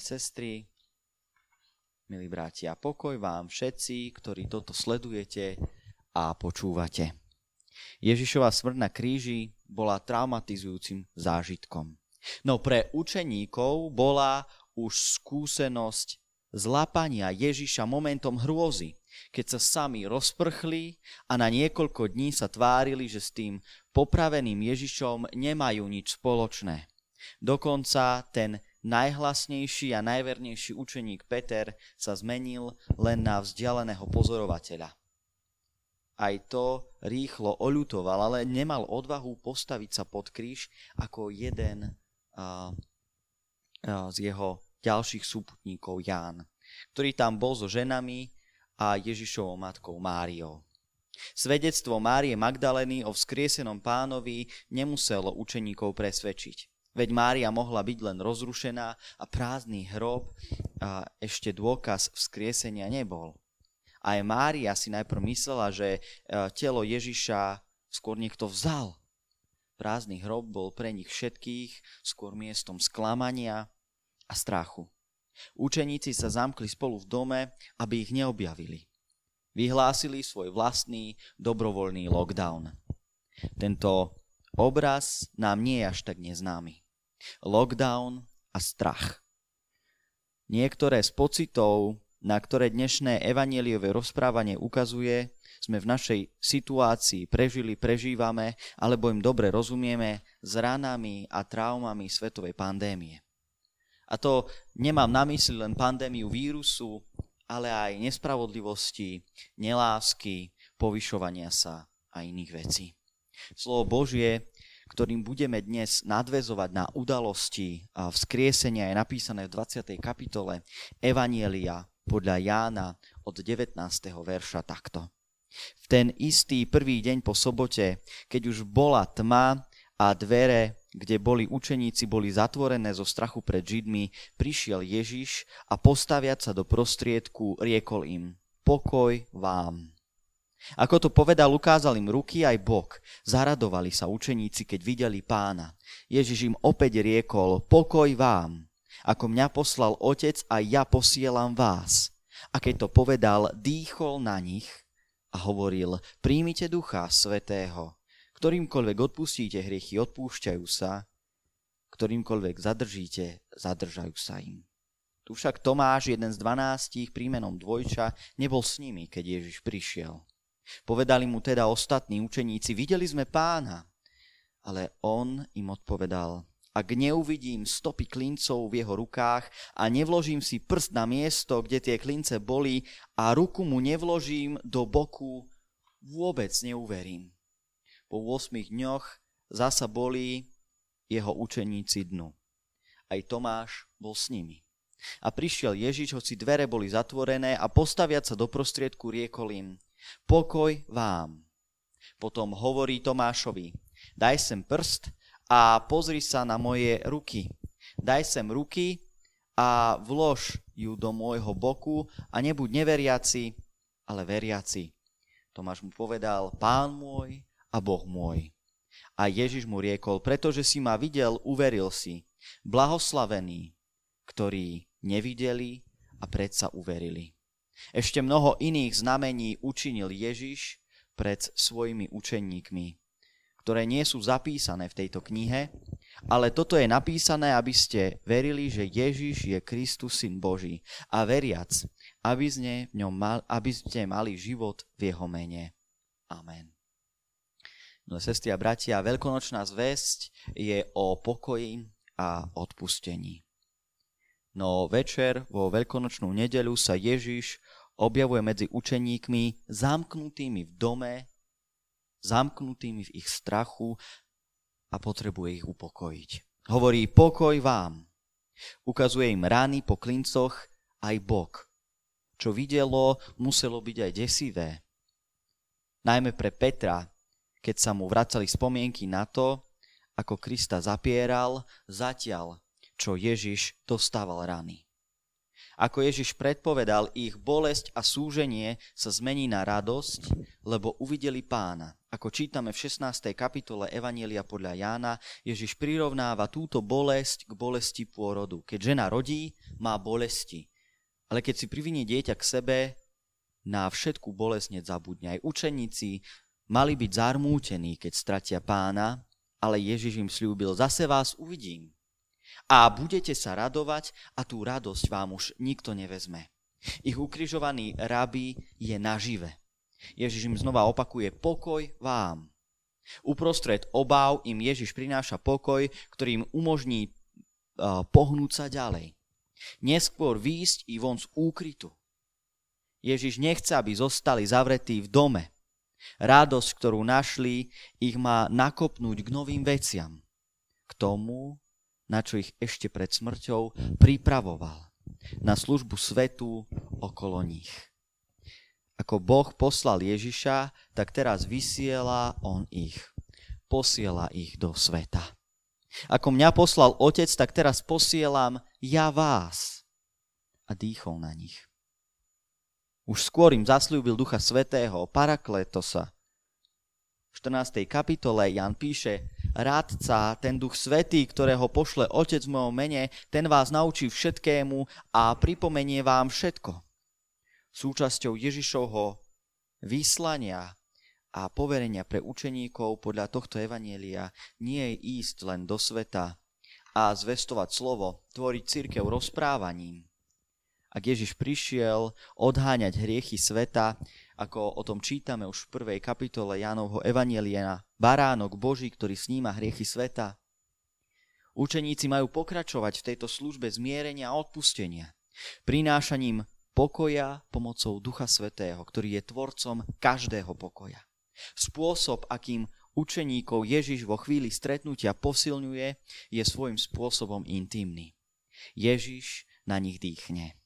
sestry, milí bratia, pokoj vám všetci, ktorí toto sledujete a počúvate. Ježišova smrť na kríži bola traumatizujúcim zážitkom. No pre učeníkov bola už skúsenosť zlapania Ježiša momentom hrôzy, keď sa sami rozprchli a na niekoľko dní sa tvárili, že s tým popraveným Ježišom nemajú nič spoločné. Dokonca ten najhlasnejší a najvernejší učeník Peter sa zmenil len na vzdialeného pozorovateľa. Aj to rýchlo oľutoval, ale nemal odvahu postaviť sa pod kríž ako jeden uh, uh, z jeho ďalších súputníkov Ján, ktorý tam bol so ženami a Ježišovou matkou Máriou. Svedectvo Márie Magdaleny o vzkriesenom pánovi nemuselo učeníkov presvedčiť. Veď Mária mohla byť len rozrušená a prázdny hrob a ešte dôkaz vzkriesenia nebol. Aj Mária si najprv myslela, že e, telo Ježiša skôr niekto vzal. Prázdny hrob bol pre nich všetkých skôr miestom sklamania a strachu. Učeníci sa zamkli spolu v dome, aby ich neobjavili. Vyhlásili svoj vlastný dobrovoľný lockdown. Tento obraz nám nie je až tak neznámy lockdown a strach. Niektoré z pocitov, na ktoré dnešné evanieliové rozprávanie ukazuje, sme v našej situácii prežili, prežívame, alebo im dobre rozumieme s ranami a traumami svetovej pandémie. A to nemám na mysli len pandémiu vírusu, ale aj nespravodlivosti, nelásky, povyšovania sa a iných vecí. Slovo Božie ktorým budeme dnes nadvezovať na udalosti vzkriesenia, je napísané v 20. kapitole Evanielia podľa Jána od 19. verša takto. V ten istý prvý deň po sobote, keď už bola tma a dvere, kde boli učeníci, boli zatvorené zo strachu pred Židmi, prišiel Ježiš a postaviať sa do prostriedku riekol im, pokoj vám. Ako to povedal, ukázal im ruky aj bok. Zaradovali sa učeníci, keď videli pána. Ježiš im opäť riekol, pokoj vám. Ako mňa poslal otec a ja posielam vás. A keď to povedal, dýchol na nich a hovoril, príjmite ducha svetého. Ktorýmkoľvek odpustíte hriechy, odpúšťajú sa. Ktorýmkoľvek zadržíte, zadržajú sa im. Tu však Tomáš, jeden z dvanástich, prímenom dvojča, nebol s nimi, keď Ježiš prišiel. Povedali mu teda ostatní učeníci, videli sme pána. Ale on im odpovedal, ak neuvidím stopy klincov v jeho rukách a nevložím si prst na miesto, kde tie klince boli a ruku mu nevložím do boku, vôbec neuverím. Po 8 dňoch zasa boli jeho učeníci dnu. Aj Tomáš bol s nimi. A prišiel Ježiš, hoci dvere boli zatvorené a postaviať sa do prostriedku riekol im, Pokoj vám. Potom hovorí Tomášovi, daj sem prst a pozri sa na moje ruky. Daj sem ruky a vlož ju do môjho boku a nebuď neveriaci, ale veriaci. Tomáš mu povedal, pán môj a Boh môj. A Ježiš mu riekol, pretože si ma videl, uveril si. Blahoslavení, ktorí nevideli a predsa uverili. Ešte mnoho iných znamení učinil Ježiš pred svojimi učeníkmi, ktoré nie sú zapísané v tejto knihe, ale toto je napísané, aby ste verili, že Ježiš je Kristus, Syn Boží a veriac, aby, ste, v ňom mal, aby ste mali život v jeho mene. Amen. Milé sestry a bratia, veľkonočná zväzť je o pokoji a odpustení. No večer vo veľkonočnú nedeľu sa Ježiš objavuje medzi učeníkmi zamknutými v dome, zamknutými v ich strachu a potrebuje ich upokojiť. Hovorí pokoj vám. Ukazuje im rány po klincoch aj bok. Čo videlo, muselo byť aj desivé. Najmä pre Petra, keď sa mu vracali spomienky na to, ako Krista zapieral, zatiaľ, čo Ježiš dostával rany. Ako Ježiš predpovedal, ich bolesť a súženie sa zmení na radosť, lebo uvideli pána Ako čítame v 16. kapitole Evanielia podľa Jána, Ježiš prirovnáva túto bolesť k bolesti pôrodu. Keď žena rodí, má bolesti. Ale keď si privinie dieťa k sebe, na všetku bolesť nezabudne. Aj učeníci mali byť zarmútení, keď stratia pána, ale Ježiš im slúbil, zase vás uvidím. A budete sa radovať a tú radosť vám už nikto nevezme. Ich ukrižovaný rabi je nažive. Ježiš im znova opakuje pokoj vám. Uprostred obáv im Ježiš prináša pokoj, ktorý im umožní uh, pohnúť sa ďalej. Neskôr výjsť i von z úkrytu. Ježiš nechce, aby zostali zavretí v dome. Radosť, ktorú našli, ich má nakopnúť k novým veciam. K tomu, na čo ich ešte pred smrťou pripravoval. Na službu svetu okolo nich. Ako Boh poslal Ježiša, tak teraz vysiela On ich. Posiela ich do sveta. Ako mňa poslal Otec, tak teraz posielam ja vás. A dýchol na nich. Už skôr im zasľúbil Ducha Svetého, Parakletosa. V 14. kapitole Jan píše, Rádca, ten Duch Svetý, ktorého pošle Otec v mojom mene, ten vás naučí všetkému a pripomenie vám všetko súčasťou Ježišovho vyslania a poverenia pre učeníkov podľa tohto evanielia nie je ísť len do sveta a zvestovať slovo, tvoriť církev rozprávaním. Ak Ježiš prišiel odháňať hriechy sveta, ako o tom čítame už v prvej kapitole Jánovho Evanielia, baránok Boží, ktorý sníma hriechy sveta, učeníci majú pokračovať v tejto službe zmierenia a odpustenia, prinášaním pokoja pomocou Ducha Svetého, ktorý je tvorcom každého pokoja. Spôsob, akým učeníkov Ježiš vo chvíli stretnutia posilňuje, je svojím spôsobom intimný. Ježiš na nich dýchne.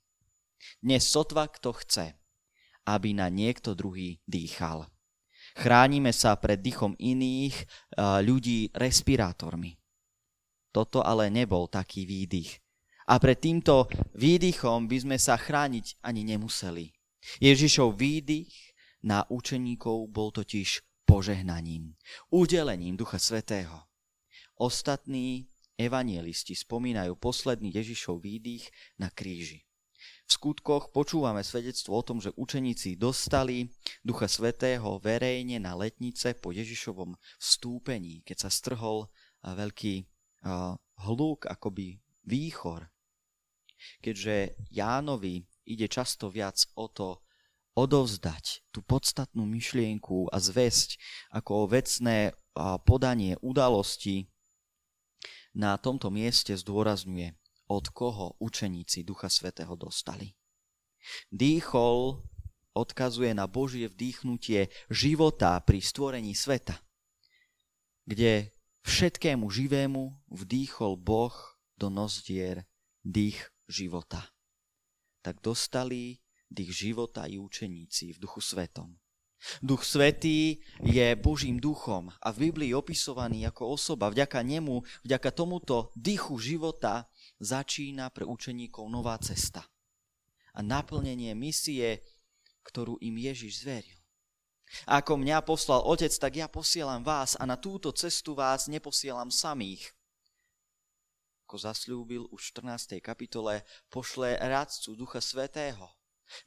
Dnes sotva kto chce, aby na niekto druhý dýchal. Chránime sa pred dýchom iných ľudí respirátormi. Toto ale nebol taký výdych, a pred týmto výdychom by sme sa chrániť ani nemuseli. Ježišov výdych na učeníkov bol totiž požehnaním, udelením Ducha Svetého. Ostatní evanielisti spomínajú posledný Ježišov výdych na kríži. V skutkoch počúvame svedectvo o tom, že učeníci dostali Ducha Svetého verejne na letnice po Ježišovom vstúpení, keď sa strhol veľký hluk, akoby výchor. Keďže Jánovi ide často viac o to odovzdať tú podstatnú myšlienku a zväzť ako vecné podanie udalosti, na tomto mieste zdôrazňuje, od koho učeníci Ducha Svetého dostali. Dýchol odkazuje na Božie vdýchnutie života pri stvorení sveta, kde všetkému živému vdýchol Boh do nozdier dých života. Tak dostali dých života i učeníci v duchu svetom. Duch Svetý je Božím duchom a v Biblii opisovaný ako osoba. Vďaka nemu, vďaka tomuto dychu života začína pre učeníkov nová cesta. A naplnenie misie, ktorú im Ježiš zveril. Ako mňa poslal Otec, tak ja posielam vás a na túto cestu vás neposielam samých, ako zasľúbil už v 14. kapitole, pošle rádcu Ducha Svetého.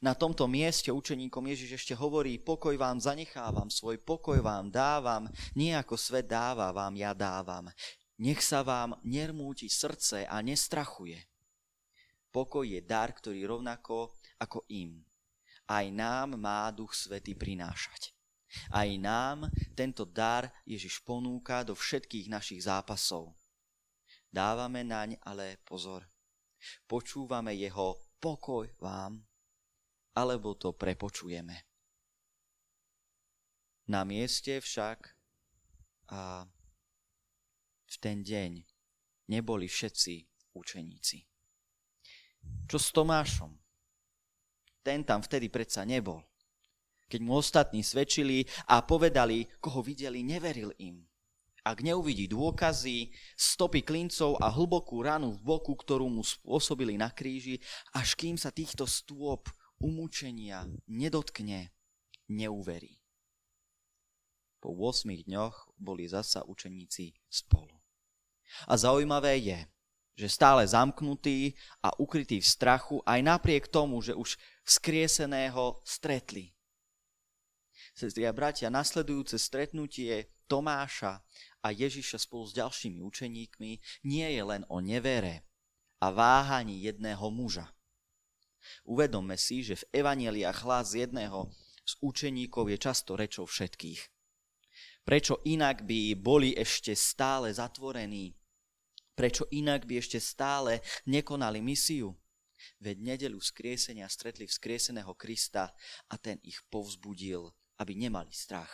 Na tomto mieste učeníkom Ježiš ešte hovorí, pokoj vám zanechávam, svoj pokoj vám dávam, nie ako svet dáva, vám ja dávam. Nech sa vám nermúti srdce a nestrachuje. Pokoj je dar, ktorý rovnako ako im. Aj nám má Duch Svetý prinášať. Aj nám tento dar Ježiš ponúka do všetkých našich zápasov. Dávame naň ale pozor. Počúvame jeho pokoj vám, alebo to prepočujeme. Na mieste však a v ten deň neboli všetci učeníci. Čo s Tomášom? Ten tam vtedy predsa nebol. Keď mu ostatní svedčili a povedali, koho videli, neveril im ak neuvidí dôkazy, stopy klincov a hlbokú ranu v boku, ktorú mu spôsobili na kríži, až kým sa týchto stôp umúčenia nedotkne, neuverí. Po 8 dňoch boli zasa učeníci spolu. A zaujímavé je, že stále zamknutý a ukrytý v strachu, aj napriek tomu, že už vzkrieseného stretli. Sestri a bratia, nasledujúce stretnutie Tomáša a Ježiša spolu s ďalšími učeníkmi nie je len o nevere a váhaní jedného muža. Uvedomme si, že v evaneliách hlas jedného z učeníkov je často rečou všetkých. Prečo inak by boli ešte stále zatvorení Prečo inak by ešte stále nekonali misiu? Veď nedelu skriesenia stretli vzkrieseného Krista a ten ich povzbudil, aby nemali strach.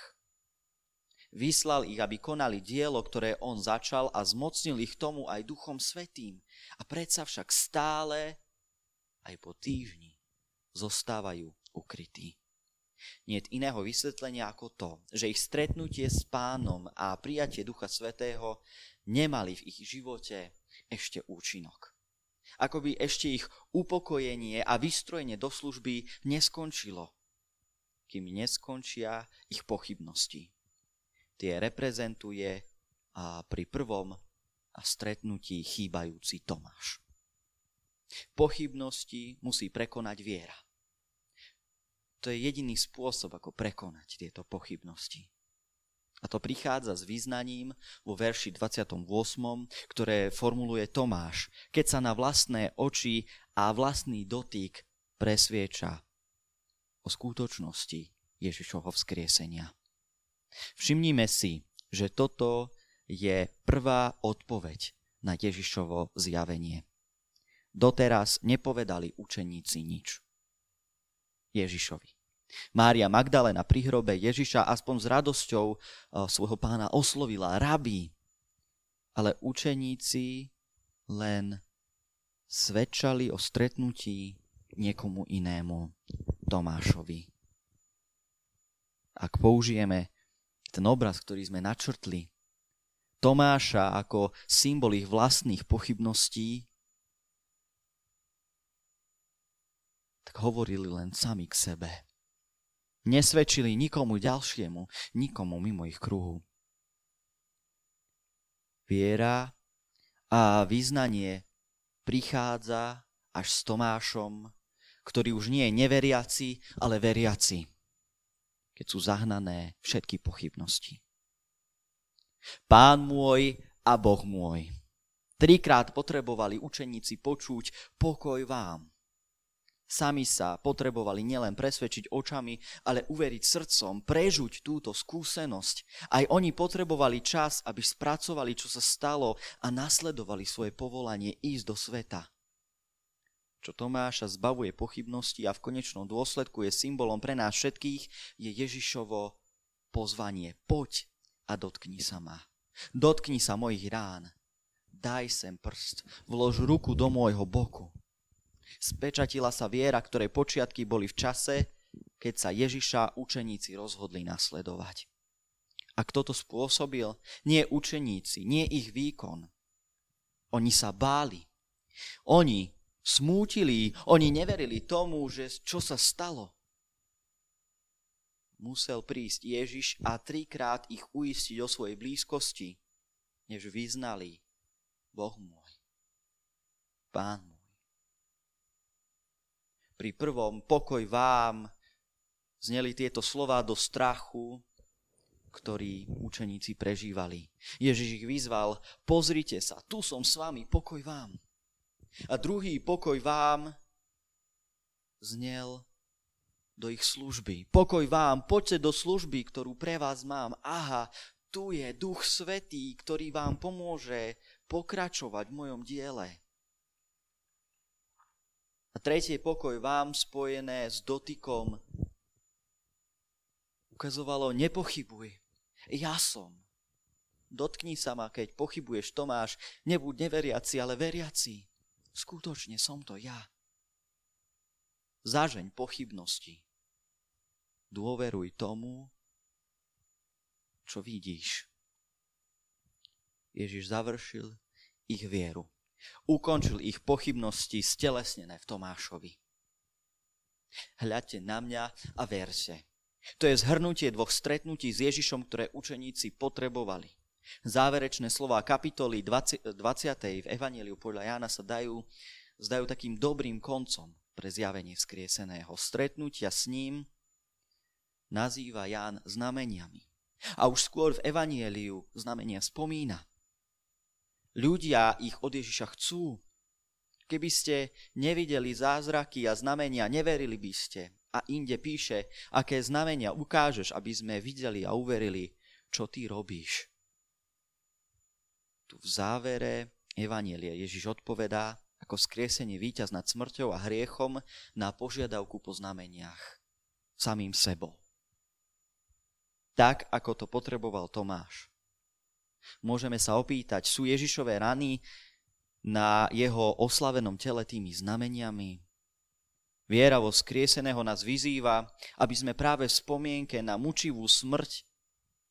Vyslal ich, aby konali dielo, ktoré on začal a zmocnil ich tomu aj Duchom Svetým. A predsa však stále, aj po týždni, zostávajú ukrytí. Nie iného vysvetlenia ako to, že ich stretnutie s pánom a prijatie Ducha Svetého nemali v ich živote ešte účinok. Ako by ešte ich upokojenie a vystrojenie do služby neskončilo, kým neskončia ich pochybnosti. Tie reprezentuje a pri prvom a stretnutí chýbajúci Tomáš. Pochybnosti musí prekonať viera. To je jediný spôsob, ako prekonať tieto pochybnosti. A to prichádza s význaním vo verši 28, ktoré formuluje Tomáš, keď sa na vlastné oči a vlastný dotyk presvieča o skutočnosti Ježišovho vzkriesenia. Všimnime si, že toto je prvá odpoveď na Ježišovo zjavenie. Doteraz nepovedali učeníci nič. Ježišovi. Mária Magdalena pri hrobe Ježiša aspoň s radosťou eh, svojho pána oslovila rabí. Ale učeníci len svedčali o stretnutí niekomu inému, Tomášovi. Ak použijeme ten obraz, ktorý sme načrtli, Tomáša ako symbol ich vlastných pochybností, tak hovorili len sami k sebe. Nesvedčili nikomu ďalšiemu, nikomu mimo ich kruhu. Viera a význanie prichádza až s Tomášom, ktorý už nie je neveriaci, ale veriaci, keď sú zahnané všetky pochybnosti. Pán môj a Boh môj. Trikrát potrebovali učeníci počuť pokoj vám. Sami sa potrebovali nielen presvedčiť očami, ale uveriť srdcom, prežuť túto skúsenosť. Aj oni potrebovali čas, aby spracovali, čo sa stalo a nasledovali svoje povolanie ísť do sveta. Čo Tomáša zbavuje pochybnosti a v konečnom dôsledku je symbolom pre nás všetkých, je Ježišovo pozvanie. Poď a dotkni sa ma. Dotkni sa mojich rán. Daj sem prst, vlož ruku do môjho boku Spečatila sa viera, ktorej počiatky boli v čase, keď sa Ježiša učeníci rozhodli nasledovať. A kto to spôsobil? Nie učeníci, nie ich výkon. Oni sa báli. Oni smútili, oni neverili tomu, že čo sa stalo. Musel prísť Ježiš a trikrát ich uistiť o svojej blízkosti, než vyznali Boh môj, Pán môj pri prvom pokoj vám zneli tieto slova do strachu, ktorý učeníci prežívali. Ježiš ich vyzval, pozrite sa, tu som s vami, pokoj vám. A druhý pokoj vám znel do ich služby. Pokoj vám, poďte do služby, ktorú pre vás mám. Aha, tu je Duch Svetý, ktorý vám pomôže pokračovať v mojom diele. A tretie pokoj vám spojené s dotykom ukazovalo nepochybuj. Ja som. Dotkni sa ma, keď pochybuješ, Tomáš, nebuď neveriaci, ale veriaci. Skutočne som to ja. Zažeň pochybnosti. Dôveruj tomu, čo vidíš. Ježiš završil ich vieru. Ukončil ich pochybnosti stelesnené v Tomášovi. Hľadte na mňa a verte. To je zhrnutie dvoch stretnutí s Ježišom, ktoré učeníci potrebovali. Záverečné slova kapitoly 20. 20. v Evangeliu podľa Jána sa dajú, zdajú takým dobrým koncom pre zjavenie vzkrieseného. Stretnutia s ním nazýva Ján znameniami. A už skôr v Evanieliu znamenia spomína. Ľudia ich od Ježiša chcú. Keby ste nevideli zázraky a znamenia, neverili by ste. A inde píše, aké znamenia ukážeš, aby sme videli a uverili, čo ty robíš. Tu v závere Evanielie Ježiš odpovedá, ako skriesenie víťaz nad smrťou a hriechom na požiadavku po znameniach. Samým sebou. Tak, ako to potreboval Tomáš. Môžeme sa opýtať, sú Ježišové rany na jeho oslavenom tele tými znameniami? Viera vo skrieseného nás vyzýva, aby sme práve v spomienke na mučivú smrť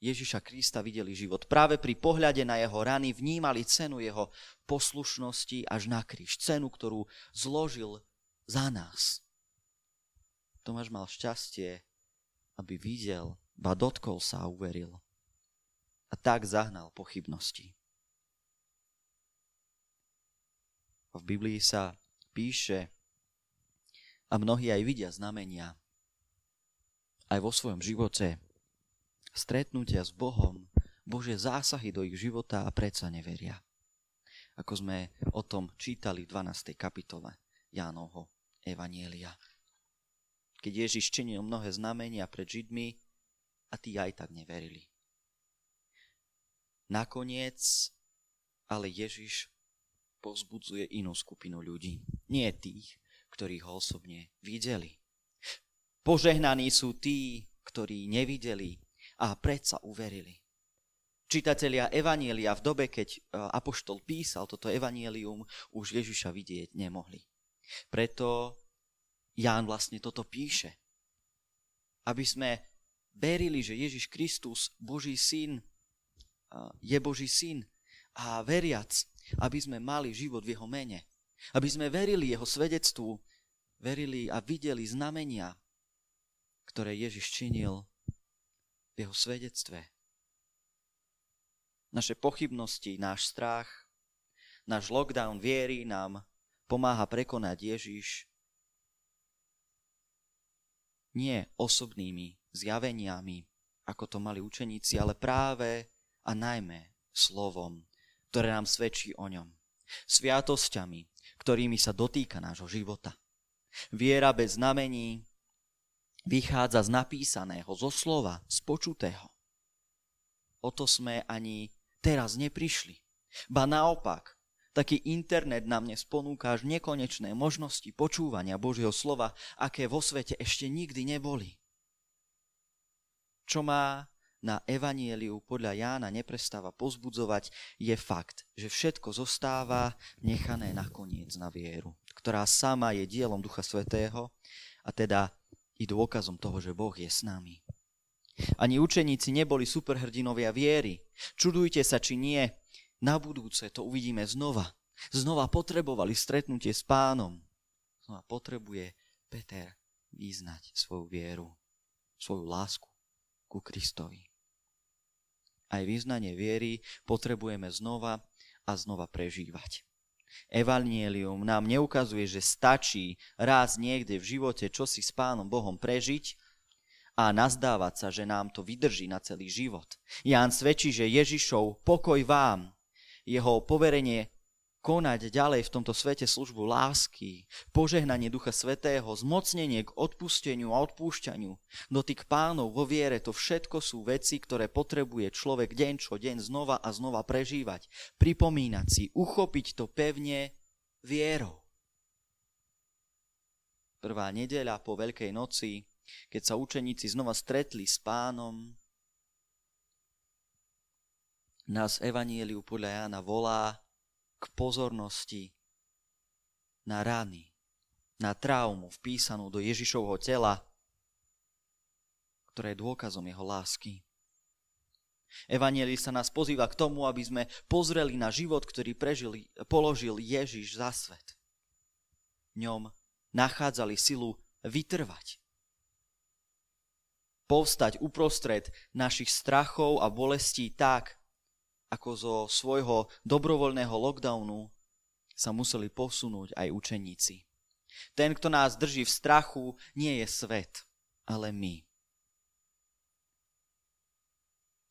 Ježiša Krista videli život. Práve pri pohľade na jeho rany vnímali cenu jeho poslušnosti až na kríž. Cenu, ktorú zložil za nás. Tomáš mal šťastie, aby videl, ba dotkol sa a uveril a tak zahnal pochybnosti. V Biblii sa píše, a mnohí aj vidia znamenia, aj vo svojom živote, stretnutia s Bohom, Bože zásahy do ich života a predsa neveria. Ako sme o tom čítali v 12. kapitole Jánovho Evanielia. Keď Ježiš činil mnohé znamenia pred Židmi a tí aj tak neverili. Nakoniec ale Ježiš pozbudzuje inú skupinu ľudí. Nie tých, ktorí ho osobne videli. Požehnaní sú tí, ktorí nevideli a predsa uverili. Čitatelia Evanielia v dobe, keď e, Apoštol písal toto Evanielium, už Ježiša vidieť nemohli. Preto Ján vlastne toto píše. Aby sme verili, že Ježiš Kristus, Boží syn, je Boží syn a veriac, aby sme mali život v jeho mene, aby sme verili jeho svedectvu, verili a videli znamenia, ktoré Ježiš činil v jeho svedectve. Naše pochybnosti, náš strach, náš lockdown viery nám pomáha prekonať Ježiš nie osobnými zjaveniami, ako to mali učeníci, ale práve a najmä slovom, ktoré nám svedčí o ňom. Sviatosťami, ktorými sa dotýka nášho života. Viera bez znamení vychádza z napísaného, zo slova, z počutého. O to sme ani teraz neprišli. Ba naopak, taký internet nám dnes ponúka až nekonečné možnosti počúvania Božieho slova, aké vo svete ešte nikdy neboli. Čo má na evanieliu podľa Jána neprestáva pozbudzovať, je fakt, že všetko zostáva nechané nakoniec na vieru, ktorá sama je dielom Ducha Svetého a teda i dôkazom toho, že Boh je s nami. Ani učeníci neboli superhrdinovia viery. Čudujte sa, či nie. Na budúce to uvidíme znova. Znova potrebovali stretnutie s pánom. Znova potrebuje Peter vyznať svoju vieru, svoju lásku ku Kristovi aj význanie viery potrebujeme znova a znova prežívať. Evangelium nám neukazuje, že stačí raz niekde v živote čosi s Pánom Bohom prežiť a nazdávať sa, že nám to vydrží na celý život. Ján svedčí, že Ježišov pokoj vám, jeho poverenie konať ďalej v tomto svete službu lásky, požehnanie Ducha Svetého, zmocnenie k odpusteniu a odpúšťaniu, dotyk pánov vo viere, to všetko sú veci, ktoré potrebuje človek deň čo deň znova a znova prežívať, pripomínať si, uchopiť to pevne vierou. Prvá nedeľa po Veľkej noci, keď sa učeníci znova stretli s pánom, nás Evanieliu podľa Jana volá k pozornosti na rany, na traumu vpísanú do Ježišovho tela, ktoré je dôkazom jeho lásky. Evangelista nás pozýva k tomu, aby sme pozreli na život, ktorý prežili, položil Ježiš za svet. V ňom nachádzali silu vytrvať. povstať uprostred našich strachov a bolestí tak, ako zo svojho dobrovoľného lockdownu sa museli posunúť aj učeníci. Ten, kto nás drží v strachu, nie je svet, ale my.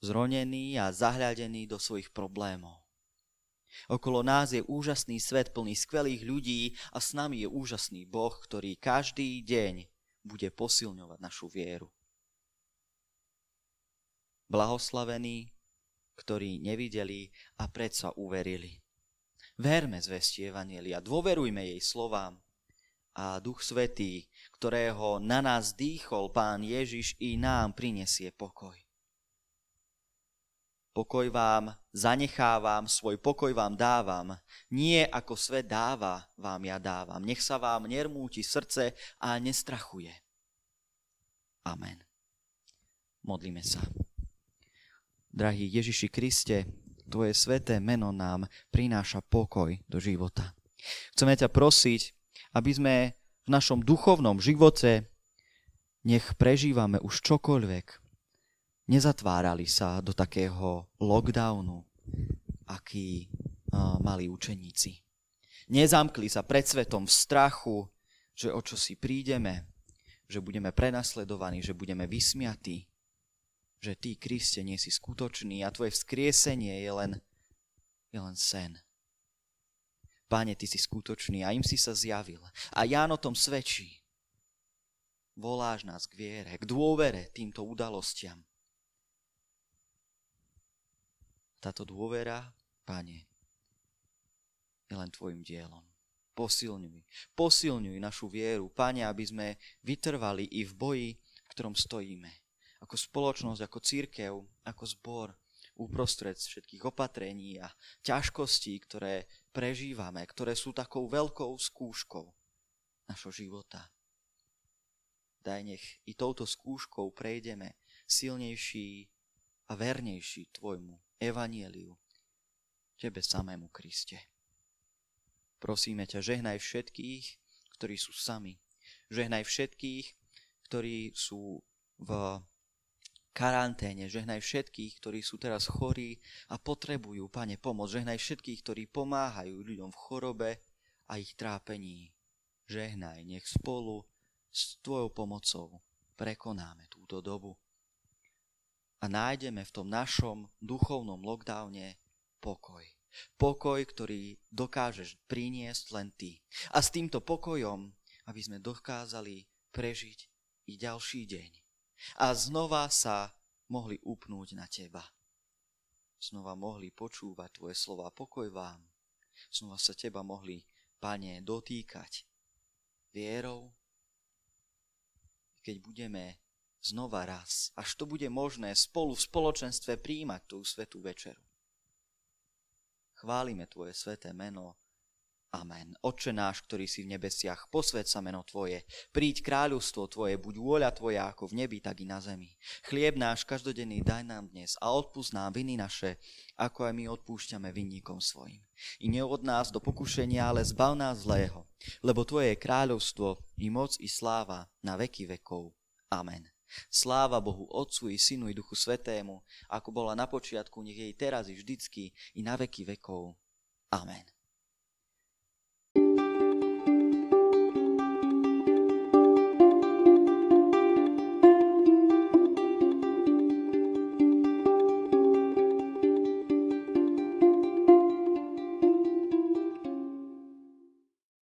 Zronený a zahľadený do svojich problémov. Okolo nás je úžasný svet plný skvelých ľudí a s nami je úžasný Boh, ktorý každý deň bude posilňovať našu vieru. Blahoslavení, ktorí nevideli a predsa uverili. Verme zvesti Evanielia, dôverujme jej slovám a Duch Svetý, ktorého na nás dýchol Pán Ježiš, i nám prinesie pokoj. Pokoj vám zanechávam, svoj pokoj vám dávam. Nie ako svet dáva, vám ja dávam. Nech sa vám nermúti srdce a nestrachuje. Amen. Modlíme sa. Drahý Ježiši Kriste, Tvoje sveté meno nám prináša pokoj do života. Chceme ťa prosiť, aby sme v našom duchovnom živote, nech prežívame už čokoľvek, nezatvárali sa do takého lockdownu, aký uh, mali učeníci. Nezamkli sa pred svetom v strachu, že o čo si prídeme, že budeme prenasledovaní, že budeme vysmiatí, že ty, Kriste, nie si skutočný a tvoje vzkriesenie je len, je len sen. Páne, ty si skutočný a im si sa zjavil. A Ján o tom svedčí. Voláš nás k viere, k dôvere týmto udalostiam. Táto dôvera, Pane, je len Tvojim dielom. Posilňuj, posilňuj našu vieru, Pane, aby sme vytrvali i v boji, v ktorom stojíme. Ako spoločnosť, ako církev, ako zbor, uprostred všetkých opatrení a ťažkostí, ktoré prežívame, ktoré sú takou veľkou skúškou našho života. Daj nech i touto skúškou prejdeme silnejší a vernejší Tvojmu evanieliu, Tebe samému Kriste. Prosíme ťa, žehnaj všetkých, ktorí sú sami. Žehnaj všetkých, ktorí sú v karanténe. Žehnaj všetkých, ktorí sú teraz chorí a potrebujú, Pane, pomoc. Žehnaj všetkých, ktorí pomáhajú ľuďom v chorobe a ich trápení. Žehnaj, nech spolu s Tvojou pomocou prekonáme túto dobu a nájdeme v tom našom duchovnom lockdowne pokoj. Pokoj, ktorý dokážeš priniesť len ty. A s týmto pokojom, aby sme dokázali prežiť i ďalší deň. A znova sa mohli upnúť na teba. Znova mohli počúvať tvoje slova pokoj vám. Znova sa teba mohli, pane, dotýkať vierou, keď budeme znova raz, až to bude možné spolu v spoločenstve príjmať tú svetú večeru. Chválime Tvoje sveté meno. Amen. Oče náš, ktorý si v nebesiach, posved sa meno Tvoje. Príď kráľovstvo Tvoje, buď vôľa Tvoja ako v nebi, tak i na zemi. Chlieb náš každodenný daj nám dnes a odpust nám viny naše, ako aj my odpúšťame vinníkom svojim. I neod nás do pokušenia, ale zbav nás zlého, lebo Tvoje je kráľovstvo, i moc, i sláva na veky vekov. Amen. Sláva Bohu Otcu i Synu i Duchu Svetému, ako bola na počiatku, nech jej teraz i vždycky i na veky vekov. Amen.